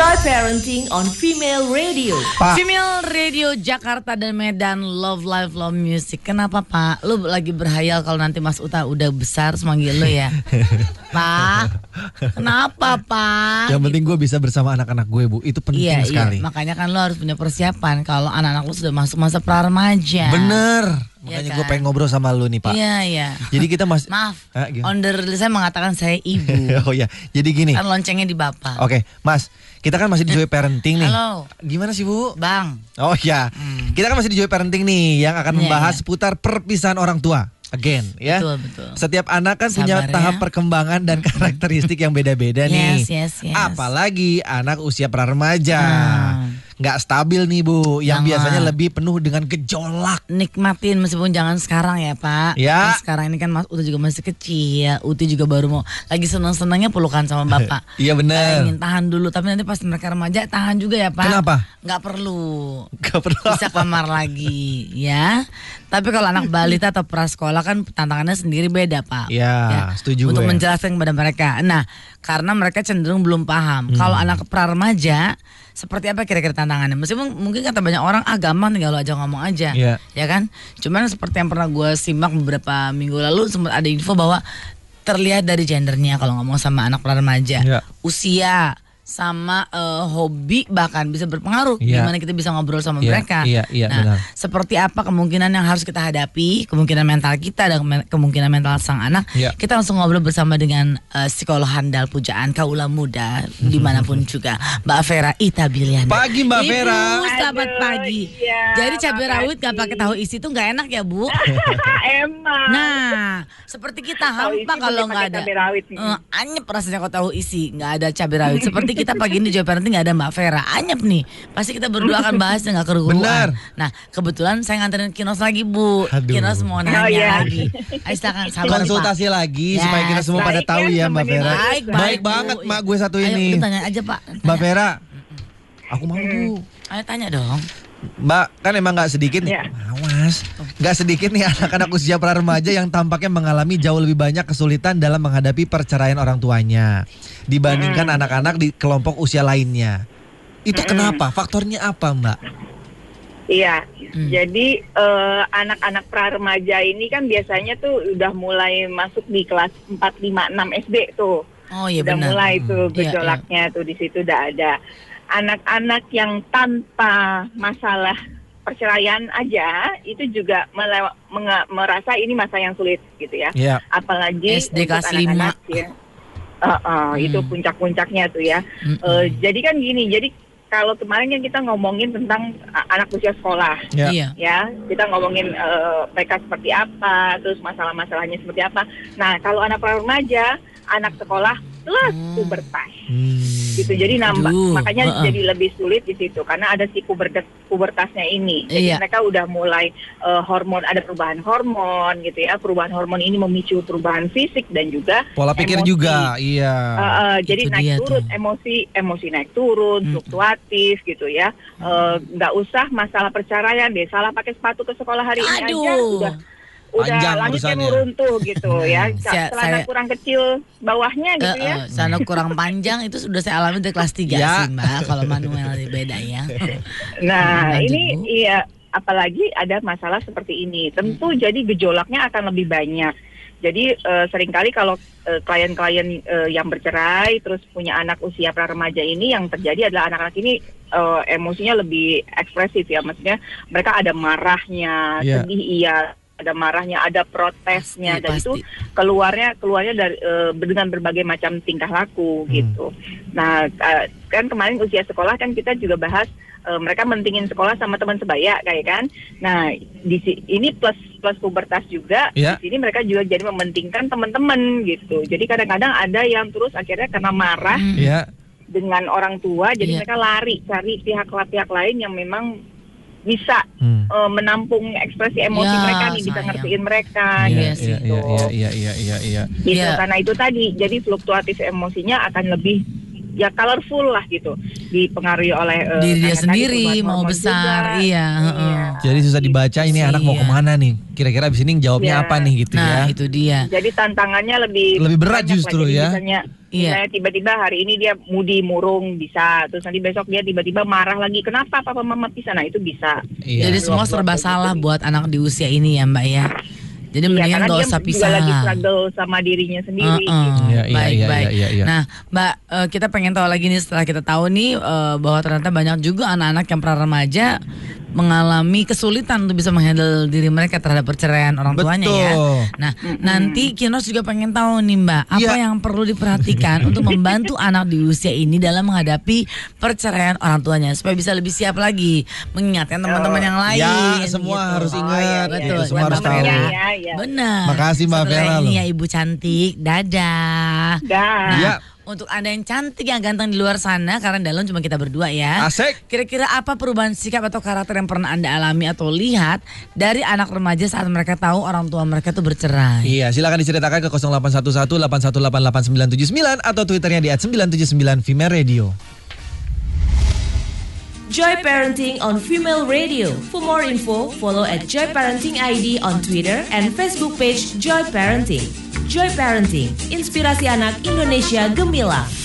Enjoy parenting on Female Radio. Pak. Female Radio Jakarta dan Medan Love Life Love Music. Kenapa Pak? Lu lagi berhayal kalau nanti Mas Uta udah besar terus manggil lu ya? Pak, kenapa Pak? Yang penting gue bisa bersama anak-anak gue bu, itu penting Iya, sekali. iya. Makanya kan lu harus punya persiapan kalau anak-anak lu sudah masuk masa pra-remaja. Bener. Iya Makanya kan? gue pengen ngobrol sama lu nih pak. Iya, iya. Jadi kita masih. Maaf, Ah, gimana? onder saya mengatakan saya ibu. oh ya, jadi gini. kan loncengnya di bapak. Oke, Mas, kita kan masih di Joy Parenting nih. Halo. Gimana sih bu? Bang, Oh ya, kita kan masih di Joy Parenting nih, yang akan Iya, membahas iya. seputar perpisahan orang tua. Again, ya. Betul, betul. Setiap anak kan punya Sabar ya. tahap perkembangan dan karakteristik yang beda-beda nih. Yes, yes, yes. Apalagi anak usia pra remaja. Hmm. Nggak stabil nih bu, yang Jangan. biasanya lebih penuh dengan gejolak. nikmatin meskipun jangan sekarang ya Pak. Ya. Kan Sekarang ini kan Mas Uta juga masih kecil, Uti juga baru mau lagi senang-senangnya pelukan sama Bapak. Iya bener. Ingin tahan dulu, tapi nanti pas mereka remaja tahan juga ya Pak. Kenapa? Nggak perlu. Gak perlu. Bisa kamar lagi ya. Tapi kalau anak balita atau prasekolah kan tantangannya sendiri beda Pak. Ya, setuju Untuk gue. menjelaskan kepada mereka. Nah, karena mereka cenderung belum paham. Kalau Hmm. anak pra remaja seperti apa kira-kira tantangannya? Meskipun mungkin kata banyak orang ah gampang tinggal lo aja ngomong aja. Iya. Ya kan? Cuman seperti yang pernah gue simak beberapa minggu lalu sempat ada info bahwa terlihat dari gendernya kalau ngomong sama anak pra remaja. Iya. Usia sama eh, hobi bahkan bisa berpengaruh Iya. gimana kita bisa ngobrol sama Iya, mereka. iya, iya, nah, benar. seperti apa kemungkinan yang harus kita hadapi, kemungkinan mental kita dan kemungkinan mental sang anak. Iya. Kita langsung ngobrol bersama dengan eh, psikolog handal pujaan kaula muda di mana pun juga, Mbak Vera Itabiliana. Pagi, Mbak Ibu, Vera. selamat Aduh, pagi. iya, Jadi cabai rawit gak pakai tahu isi tuh nggak enak ya Bu? Emang. Nah, seperti kita hampa kalau nggak ada. cabai rawit. Eh, anyep rasanya kalau tahu isi, nggak ada cabai rawit. Seperti kita pagi ini Jawa Parenting nggak ada Mbak Vera, anyep nih. Pasti kita berdua akan bahas nggak keruguan. Benar. Nah, kebetulan saya nganterin Kinos lagi Bu. Aduh. Kinos mau nanya Oh, iya. lagi. Ayo silakan sabar nih, Pak. Konsultasi lagi supaya kita Yes. semua pada Baik tahu ya, ya Mbak Vera. Baik, Baik baik, Bu. banget mak gue satu Ayo, ini. udah tanya aja Pak. Mbak Tanya. Vera, aku mau bu. Ayo tanya dong. Mbak kan emang nggak sedikit nih, Ya. Nggak sedikit nih anak-anak usia pra remaja yang tampaknya mengalami jauh lebih banyak kesulitan dalam menghadapi perceraian orang tuanya dibandingkan anak-anak di kelompok usia lainnya. Itu kenapa? Faktornya apa, Mbak? Iya. Hmm. Jadi eh, anak-anak pra remaja ini kan biasanya tuh udah mulai masuk di kelas 4 5 6 SD tuh. Oh iya udah benar. mulai tuh Iya, gejolaknya tuh di situ udah ada. Anak-anak yang tanpa masalah perceraian aja itu juga melewa- merasa ini masa yang sulit gitu ya. Iya. apalagi SD kelas anak-anak ya. Uh, uh, Hmm. itu puncak-puncaknya tuh ya. Mm-mm. Eh, jadi kan gini, jadi kalau kemarin kan kita ngomongin tentang anak usia sekolah, Ya. Iya. ya kita ngomongin eh, mereka seperti apa, terus masalah-masalahnya seperti apa. Nah kalau anak remaja, anak sekolah plus Hmm. pubertas, Hmm. Gitu. Jadi nambah, Aduh, makanya uh-uh. jadi lebih sulit di situ karena ada si pubertas pubertasnya ini. Jadi Iya. mereka udah mulai eh, hormon, ada perubahan hormon gitu ya. Perubahan hormon ini memicu perubahan fisik dan juga Pola pikir emosi. juga, iya. Uh, uh, jadi Itu naik dia turun tuh. emosi emosi naik turun Mm-mm. fluktuatif gitu ya Uh, nggak usah masalah perceraian deh salah pakai sepatu ke sekolah hari ini aja Aduh. Udah udah Panjang langitnya runtuh gitu ya Saya- celana saya- kurang kecil bawahnya gitu Eh, ya eh, sana kurang panjang itu sudah saya alami dari kelas 3 Ya. sih Mbak. Kalau manual beda ya. nah Lanjut, ini Bu. iya apalagi ada masalah seperti ini tentu jadi gejolaknya akan lebih banyak jadi eh, sering kali kalau klien-klien eh, yang bercerai terus punya anak usia pra remaja ini yang terjadi adalah anak-anak ini eh, emosinya lebih ekspresif ya maksudnya mereka ada marahnya Iya. sedih iya ada marahnya ada protesnya Pasti, dan pasti. itu keluarnya keluarnya dari eh, dengan berbagai macam tingkah laku Hmm. gitu nah eh, kan kemarin usia sekolah kan kita juga bahas eh, mereka mentingin sekolah sama teman sebaya kayak kan. Nah, di ini plus plus pubertas juga. Ya. Di sini mereka juga jadi mementingkan teman-teman gitu. Jadi kadang-kadang ada yang terus akhirnya karena marah Hmm. Iya. dengan orang tua, jadi Iya. mereka lari cari pihak-pihak lain yang memang bisa Hmm. eh, menampung ekspresi emosi Ya, mereka nih, bisa ngertiin mereka Iya Iya, gitu. iya, iya, iya, iya, iya, iya, iya. Gitu, Iya. karena itu tadi jadi fluktuatif emosinya akan lebih ya colorful lah gitu dipengaruhi oleh eh, Diri dia sendiri mau besar, juga. iya, heeh. Jadi susah dibaca ini anak mau Iya. ke mana nih. Kira-kira abis ini jawabnya Iya. apa nih gitu Nah, ya. itu dia. Jadi tantangannya lebih Lebih berat justru ya. Misalnya, Iya. misalnya tiba-tiba hari ini dia mudi murung bisa, terus nanti besok dia tiba-tiba marah lagi. Kenapa papa mama pisah? Nah itu bisa. Iya. Jadi semua serba salah gitu. buat anak di usia ini ya Mbak ya. Jadi Iya, mendingan gak dia usah juga pisah. lagi struggle sama dirinya sendiri. Heeh. gitu. Iya, iya, baik iya, baik. iya, iya. Nah, Mbak, eh, kita pengen tahu lagi nih setelah kita tahu nih eh, bahwa ternyata banyak juga anak-anak yang pra remaja mengalami kesulitan untuk bisa menghandle diri mereka terhadap perceraian orang tuanya ya. Betul. Nah, nanti Kinos juga pengen tahu nih Mbak, apa Iya. yang perlu diperhatikan untuk membantu anak di usia ini dalam menghadapi perceraian orang tuanya supaya bisa lebih siap lagi mengingatkan teman-teman yang lain. Ya, semua gitu. harus ingat. iya, Betul, gitu, semua harus tahu. Vera. Iya, iya. Benar. Makasih, Mbak Vera ini ya Ibu cantik, dadah. Dah. Nah, Iya. Untuk anda yang cantik yang ganteng di luar sana karena dalam cuma kita berdua ya. Asik. Kira-kira apa perubahan sikap atau karakter yang pernah anda alami atau lihat dari anak remaja saat mereka tahu orang tua mereka tuh bercerai? Iya, silakan diceritakan ke 0811 8188979 atau twitternya di @979 Female Radio. Joy Parenting on Female Radio. For more info, follow at Joy Parenting ID on Twitter and Facebook page Joy Parenting. Joy Parenting, inspirasi anak Indonesia gemilang.